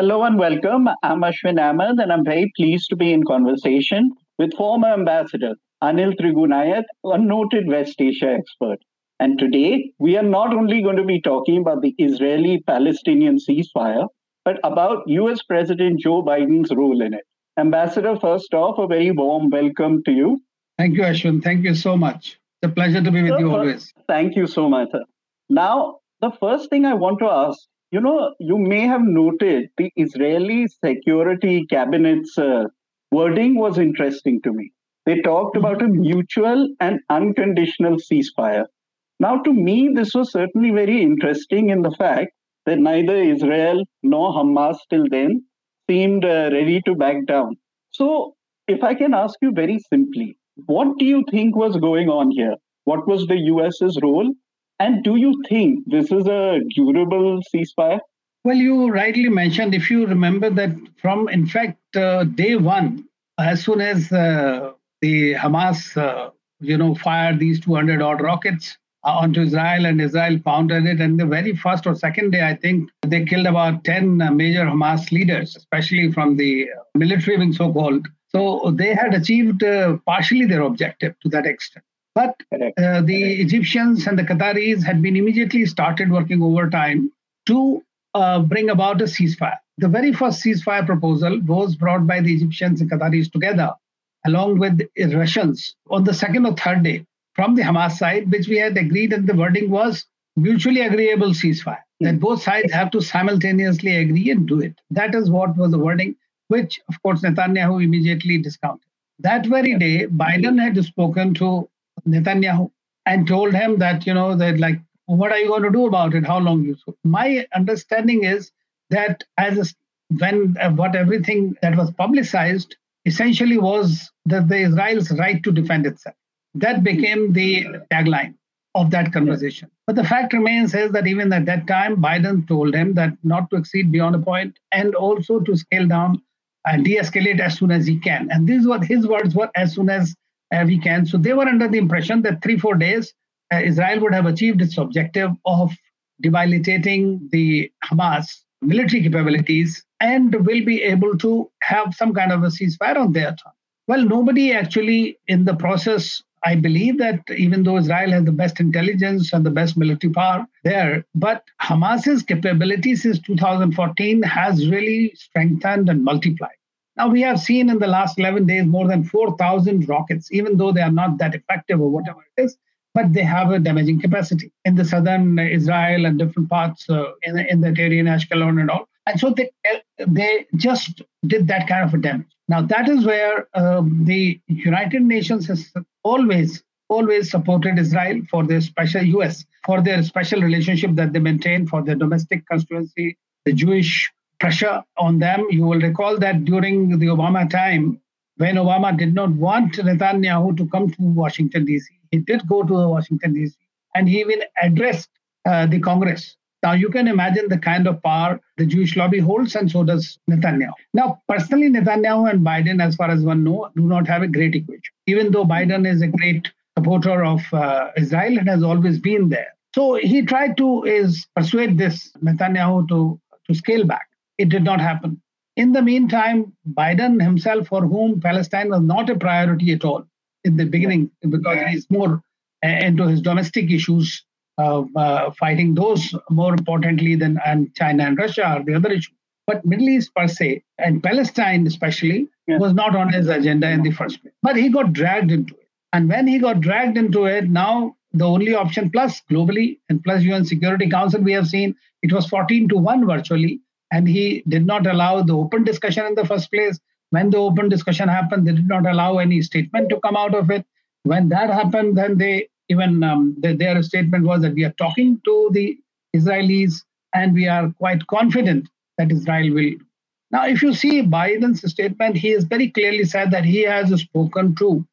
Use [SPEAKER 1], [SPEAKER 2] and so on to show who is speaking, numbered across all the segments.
[SPEAKER 1] Hello and welcome. I'm Ashwin Ahmed, and I'm very pleased to be in conversation with former Ambassador Anil Trigunayat, a noted West Asia expert. And today, we are not only going to be talking about the Israeli Palestinian ceasefire, but about US President Joe Biden's role in it. Ambassador, first off, a very warm welcome to you.
[SPEAKER 2] Thank you, Ashwin. Thank you so much. It's a pleasure to be with you always.
[SPEAKER 1] Thank you so much. Now, the first thing I want to ask you know, you may have noted the Israeli security cabinet's uh, wording was interesting to me. They talked about a mutual and unconditional ceasefire. Now, to me, this was certainly very interesting in the fact that neither Israel nor Hamas till then seemed uh, ready to back down. So, if I can ask you very simply, what do you think was going on here? What was the US's role? And do you think this is a durable ceasefire?
[SPEAKER 2] Well, you rightly mentioned, if you remember that from, in fact, uh, day one, as soon as uh, the Hamas, uh, you know, fired these 200 odd rockets uh, onto Israel and Israel pounded it, and the very first or second day, I think they killed about 10 uh, major Hamas leaders, especially from the military wing, so called. So they had achieved uh, partially their objective to that extent. But uh, the Egyptians and the Qataris had been immediately started working overtime to uh, bring about a ceasefire. The very first ceasefire proposal was brought by the Egyptians and Qataris together, along with Russians, on the second or third day from the Hamas side, which we had agreed, and the wording was mutually agreeable ceasefire. That both sides have to simultaneously agree and do it. That is what was the wording, which, of course, Netanyahu immediately discounted. That very day, Biden had spoken to Netanyahu and told him that, you know, that like, what are you going to do about it? How long you? So my understanding is that as a, when uh, what everything that was publicized essentially was that the Israel's right to defend itself. That became the tagline of that conversation. But the fact remains is that even at that time, Biden told him that not to exceed beyond a point and also to scale down and de-escalate as soon as he can. And these were his words were as soon as we can. So they were under the impression that three, four days, uh, Israel would have achieved its objective of debilitating the Hamas military capabilities and will be able to have some kind of a ceasefire on their terms. Well, nobody actually in the process, I believe that even though Israel has the best intelligence and the best military power there, but Hamas's capability since 2014 has really strengthened and multiplied. Now, we have seen in the last 11 days more than 4,000 rockets, even though they are not that effective or whatever it is, but they have a damaging capacity in the southern Israel and different parts uh, in, in the area, Ashkelon and all. And so they, they just did that kind of a damage. Now, that is where um, the United Nations has always, always supported Israel for their special, US, for their special relationship that they maintain for their domestic constituency, the Jewish pressure on them. You will recall that during the Obama time, when Obama did not want Netanyahu to come to Washington, D.C., he did go to Washington, D.C., and he even addressed uh, the Congress. Now, you can imagine the kind of power the Jewish lobby holds, and so does Netanyahu. Now, personally, Netanyahu and Biden, as far as one knows, do not have a great equation. Even though Biden is a great supporter of uh, Israel and has always been there. So he tried to is persuade this Netanyahu to, to scale back. It did not happen. In the meantime, Biden himself, for whom Palestine was not a priority at all in the beginning, because he's more uh, into his domestic issues, uh, uh, fighting those more importantly than and China and Russia are the other issue. But Middle East per se, and Palestine especially, yeah. was not on his agenda in the first place. But he got dragged into it. And when he got dragged into it, now the only option, plus globally and plus UN Security Council, we have seen it was 14 to 1 virtually and he did not allow the open discussion in the first place. When the open discussion happened, they did not allow any statement to come out of it. When that happened, then they even um, the, their statement was that we are talking to the Israelis and we are quite confident that Israel will. Now, if you see Biden's statement, he has very clearly said that he has spoken to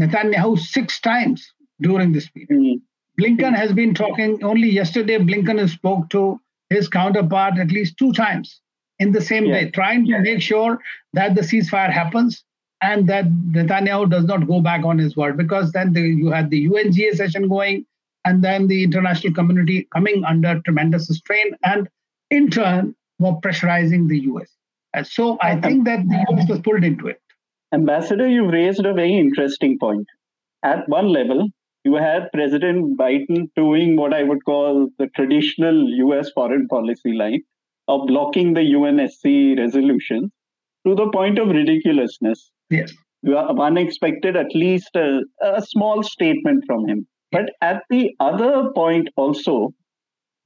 [SPEAKER 2] Netanyahu six times during this period. Mm-hmm. Blinken has been talking only yesterday. Blinken spoke to his counterpart at least two times in the same yeah. day, trying to yeah. make sure that the ceasefire happens and that Netanyahu does not go back on his word because then the, you had the UNGA session going and then the international community coming under tremendous strain. And in turn, were pressurizing the US. And so I think that the US was pulled into it.
[SPEAKER 1] Ambassador, you raised a very interesting point. At one level, you had President Biden doing what I would call the traditional US foreign policy line of blocking the UNSC resolution to the point of ridiculousness.
[SPEAKER 2] Yes.
[SPEAKER 1] One expected at least a, a small statement from him. But at the other point also,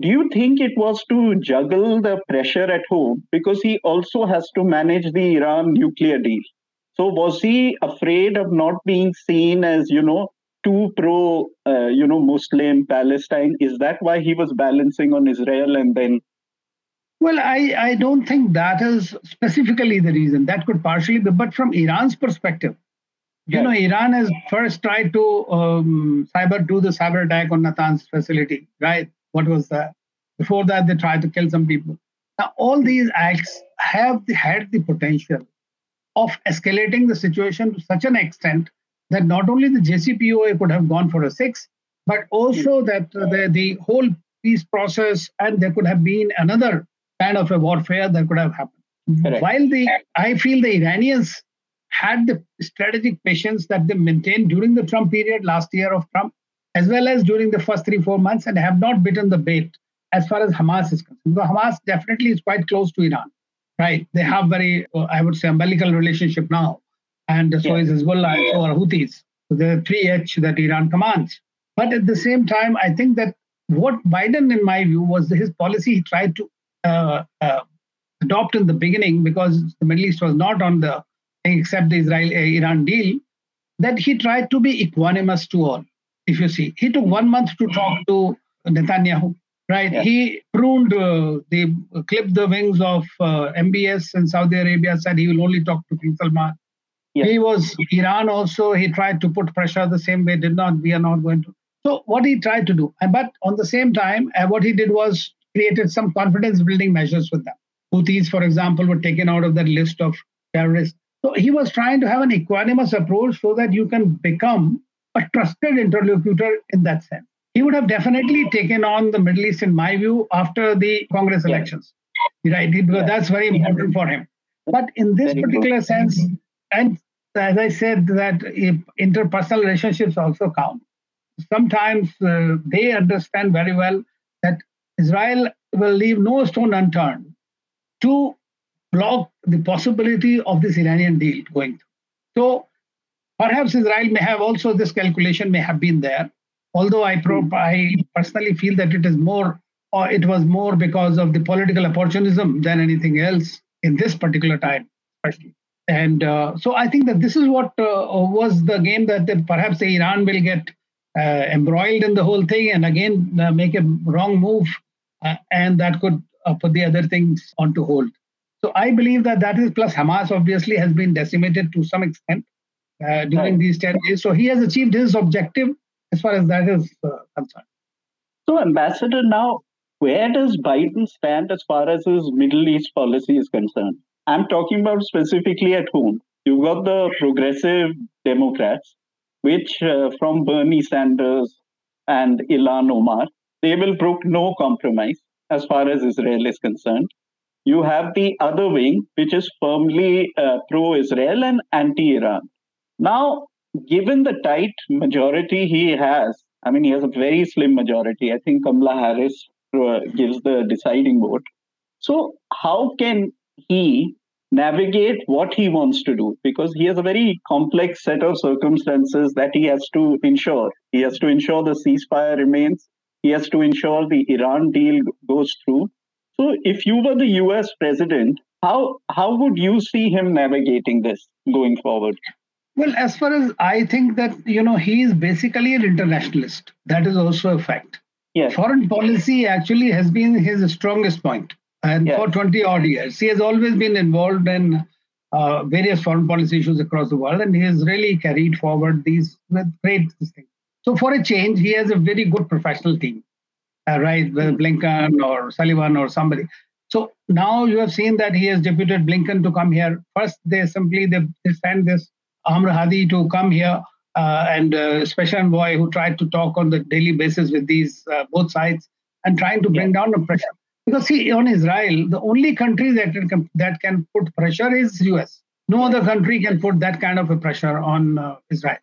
[SPEAKER 1] do you think it was to juggle the pressure at home because he also has to manage the Iran nuclear deal? So was he afraid of not being seen as, you know, too pro, uh, you know, Muslim Palestine? Is that why he was balancing on Israel and then?
[SPEAKER 2] Well, I, I don't think that is specifically the reason. That could partially be, but from Iran's perspective, you know, Iran has first tried to um, cyber do the cyber attack on Natanz facility, right? What was that? Before that, they tried to kill some people. Now, all these acts have the, had the potential of escalating the situation to such an extent that not only the JCPOA could have gone for a six, but also hmm. that the, the whole peace process and there could have been another kind of a warfare that could have happened. Correct. While the I feel the Iranians had the strategic patience that they maintained during the Trump period last year of Trump, as well as during the first three, four months, and have not bitten the bait as far as Hamas is concerned. Because Hamas definitely is quite close to Iran, right? They have very, I would say, umbilical relationship now. And so yeah. is Hezbollah or Houthis. So the 3H that Iran commands. But at the same time, I think that what Biden, in my view, was his policy he tried to uh, uh, adopt in the beginning because the Middle East was not on the except the Israel uh, Iran deal, that he tried to be equanimous to all. If you see, he took one month to talk to Netanyahu, right? Yeah. He pruned uh, the clipped the wings of uh, MBS in Saudi Arabia. Said he will only talk to King Salman. Yeah. He was Iran also. He tried to put pressure the same way. Did not. We are not going to. So what he tried to do, but on the same time, uh, what he did was created some confidence building measures with them. Houthis, for example, were taken out of that list of terrorists. So he was trying to have an equanimous approach so that you can become a trusted interlocutor in that sense. He would have definitely taken on the Middle East, in my view, after the Congress elections, right? Because that's very important for him. But in this particular sense, and as I said, that interpersonal relationships also count. Sometimes uh, they understand very well that Israel will leave no stone unturned to block the possibility of this Iranian deal going through. So perhaps Israel may have also this calculation may have been there. Although I, pro- hmm. I personally feel that it is more, or it was more because of the political opportunism than anything else in this particular time, especially. And uh, so I think that this is what uh, was the game that, that perhaps Iran will get uh, embroiled in the whole thing and again uh, make a wrong move, uh, and that could uh, put the other things onto hold. So I believe that that is plus Hamas obviously has been decimated to some extent uh, during right. these 10 days. So he has achieved his objective as far as that is uh, concerned.
[SPEAKER 1] So, Ambassador, now where does Biden stand as far as his Middle East policy is concerned? I'm talking about specifically at home. You've got the progressive Democrats, which uh, from Bernie Sanders and Ilhan Omar, they will brook no compromise as far as Israel is concerned. You have the other wing, which is firmly uh, pro Israel and anti Iran. Now, given the tight majority he has, I mean, he has a very slim majority. I think Kamala Harris uh, gives the deciding vote. So, how can he navigate what he wants to do? Because he has a very complex set of circumstances that he has to ensure. He has to ensure the ceasefire remains, he has to ensure the Iran deal goes through. So, if you were the US president, how, how would you see him navigating this going forward?
[SPEAKER 2] Well, as far as I think that, you know, he is basically an internationalist. That is also a fact. Yes. Foreign policy actually has been his strongest point. And yes. for 20 odd years, he has always been involved in uh, various foreign policy issues across the world. And he has really carried forward these with great things. So, for a change, he has a very good professional team uh, right, with Blinken or Sullivan or somebody. So now you have seen that he has deputed Blinken to come here. First, they simply they, they sent this Amr Hadi to come here uh, and uh, special envoy who tried to talk on the daily basis with these uh, both sides and trying to bring down the pressure. Because see, on Israel, the only country that can, that can put pressure is US. No other country can put that kind of a pressure on uh, Israel.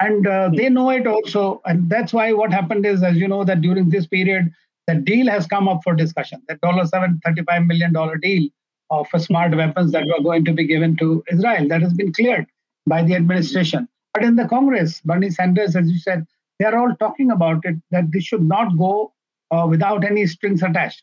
[SPEAKER 2] And uh, they know it also. And that's why what happened is, as you know, that during this period, the deal has come up for discussion. That $735 million deal of smart weapons that were going to be given to Israel. That has been cleared by the administration. But in the Congress, Bernie Sanders, as you said, they are all talking about it that this should not go uh, without any strings attached.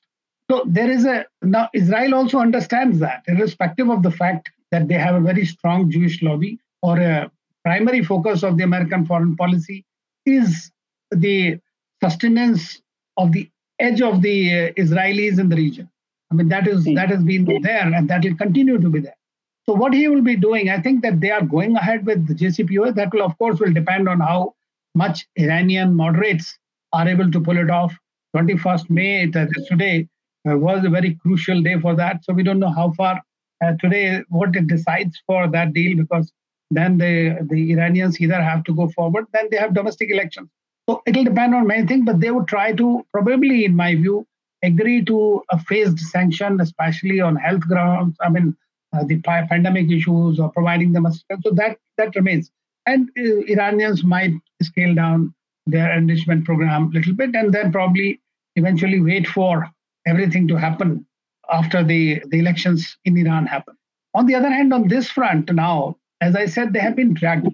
[SPEAKER 2] So there is a now Israel also understands that, irrespective of the fact that they have a very strong Jewish lobby or a primary focus of the American foreign policy is the sustenance of the edge of the uh, Israelis in the region. I mean, that is that has been there and that will continue to be there. So what he will be doing, I think that they are going ahead with the JCPOA. That will, of course, will depend on how much Iranian moderates are able to pull it off. 21st May, that is today, was a very crucial day for that. So we don't know how far uh, today what it decides for that deal because then the the Iranians either have to go forward, then they have domestic elections. So it'll depend on many things, but they would try to probably, in my view, agree to a phased sanction, especially on health grounds. I mean, uh, the pandemic issues or providing them assistance. So that that remains. And uh, Iranians might scale down their enrichment program a little bit, and then probably eventually wait for everything to happen after the, the elections in Iran happen. On the other hand, on this front now, as I said, they have been dragged back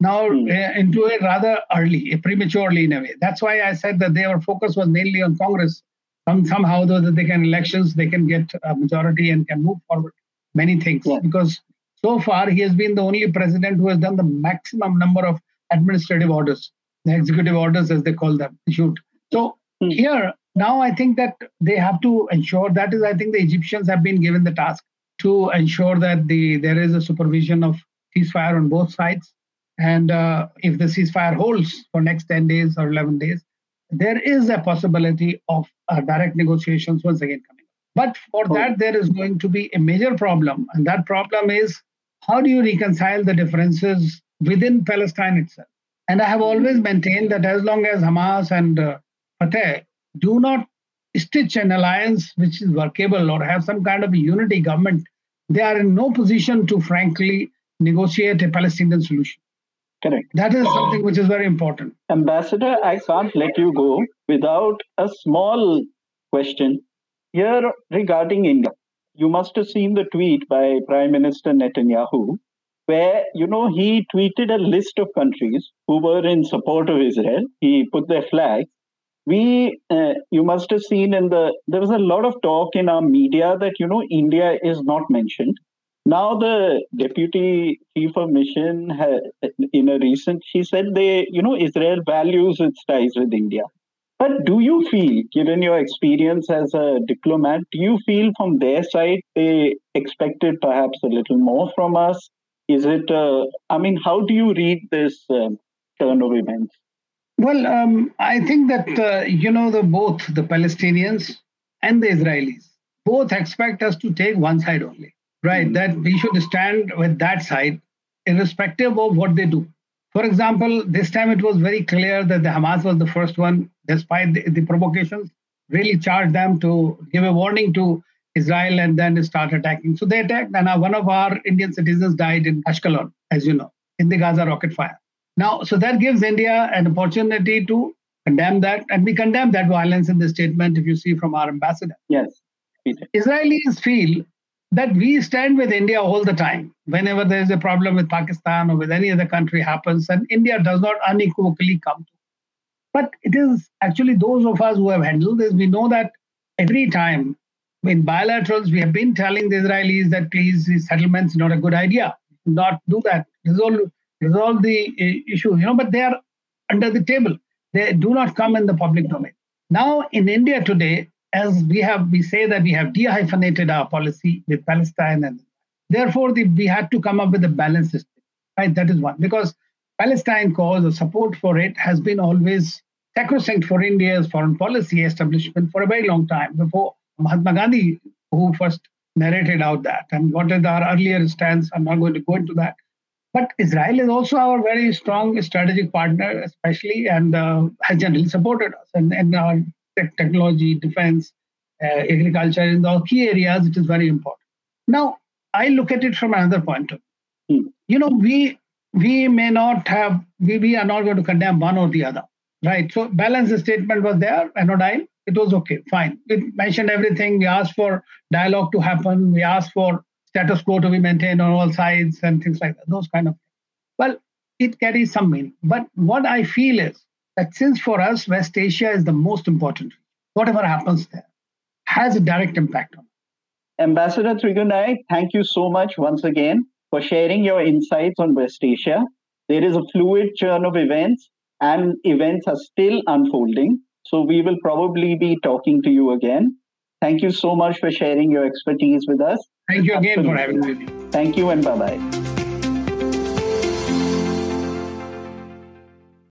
[SPEAKER 2] now mm. uh, into it rather early, prematurely in a way. That's why I said that their focus was mainly on Congress some, somehow though that they can elections they can get a majority and can move forward many things yeah. because so far he has been the only president who has done the maximum number of administrative orders the executive orders as they call them issued so mm. here now i think that they have to ensure that is i think the egyptians have been given the task to ensure that the there is a supervision of ceasefire on both sides and uh, if the ceasefire holds for next 10 days or 11 days there is a possibility of uh, direct negotiations once again coming. But for oh. that, there is going to be a major problem. And that problem is how do you reconcile the differences within Palestine itself? And I have always maintained that as long as Hamas and uh, Fatah do not stitch an alliance which is workable or have some kind of a unity government, they are in no position to frankly negotiate a Palestinian solution.
[SPEAKER 1] Correct.
[SPEAKER 2] That is something which is very important.
[SPEAKER 1] Ambassador, I can't let you go without a small question here regarding India. You must have seen the tweet by Prime Minister Netanyahu, where, you know, he tweeted a list of countries who were in support of Israel. He put their flags. We, uh, you must have seen in the, there was a lot of talk in our media that, you know, India is not mentioned. Now the deputy chief of mission, in a recent, she said they, you know, Israel values its ties with India. But do you feel, given your experience as a diplomat, do you feel from their side they expected perhaps a little more from us? Is it, uh, I mean, how do you read this uh, turn of events?
[SPEAKER 2] Well, um, I think that, uh, you know, the both the Palestinians and the Israelis both expect us to take one side only right? That we should stand with that side, irrespective of what they do. For example, this time it was very clear that the Hamas was the first one, despite the, the provocations, really charged them to give a warning to Israel and then start attacking. So they attacked, and one of our Indian citizens died in Ashkelon, as you know, in the Gaza rocket fire. Now, so that gives India an opportunity to condemn that, and we condemn that violence in the statement, if you see from our ambassador.
[SPEAKER 1] Yes.
[SPEAKER 2] Israelis feel that we stand with India all the time. Whenever there is a problem with Pakistan or with any other country happens, and India does not unequivocally come to. But it is actually those of us who have handled this, we know that every time in bilaterals, we have been telling the Israelis that please, settlements not a good idea. Not do that. Resolve, resolve the uh, issue, you know, but they are under the table. They do not come in the public domain. Now, in India today, as we have we say that we have dehyphenated our policy with Palestine and therefore the, we had to come up with a balanced system. Right, that is one because Palestine cause or support for it has been always sacrosanct for India's foreign policy establishment for a very long time before Mahatma Gandhi, who first narrated out that. And what is our earlier stance? I'm not going to go into that. But Israel is also our very strong strategic partner, especially, and uh, has generally supported us. And, and our technology, defense, uh, agriculture in the key areas, it is very important. Now, I look at it from another point of view. Hmm. You know, we we may not have we, we are not going to condemn one or the other, right? So balance statement was there, anodyne, it was okay, fine. It mentioned everything. We asked for dialogue to happen. We asked for status quo to be maintained on all sides and things like that. Those kind of. Well, it carries some meaning. But what I feel is that since for us West Asia is the most important, whatever happens there has a direct impact on
[SPEAKER 1] us. Ambassador Trigunai, thank you so much once again for sharing your insights on West Asia. There is a fluid churn of events, and events are still unfolding. So we will probably be talking to you again. Thank you so much for sharing your expertise with us.
[SPEAKER 2] Thank you again Absolutely. for having me.
[SPEAKER 1] Thank you and bye bye.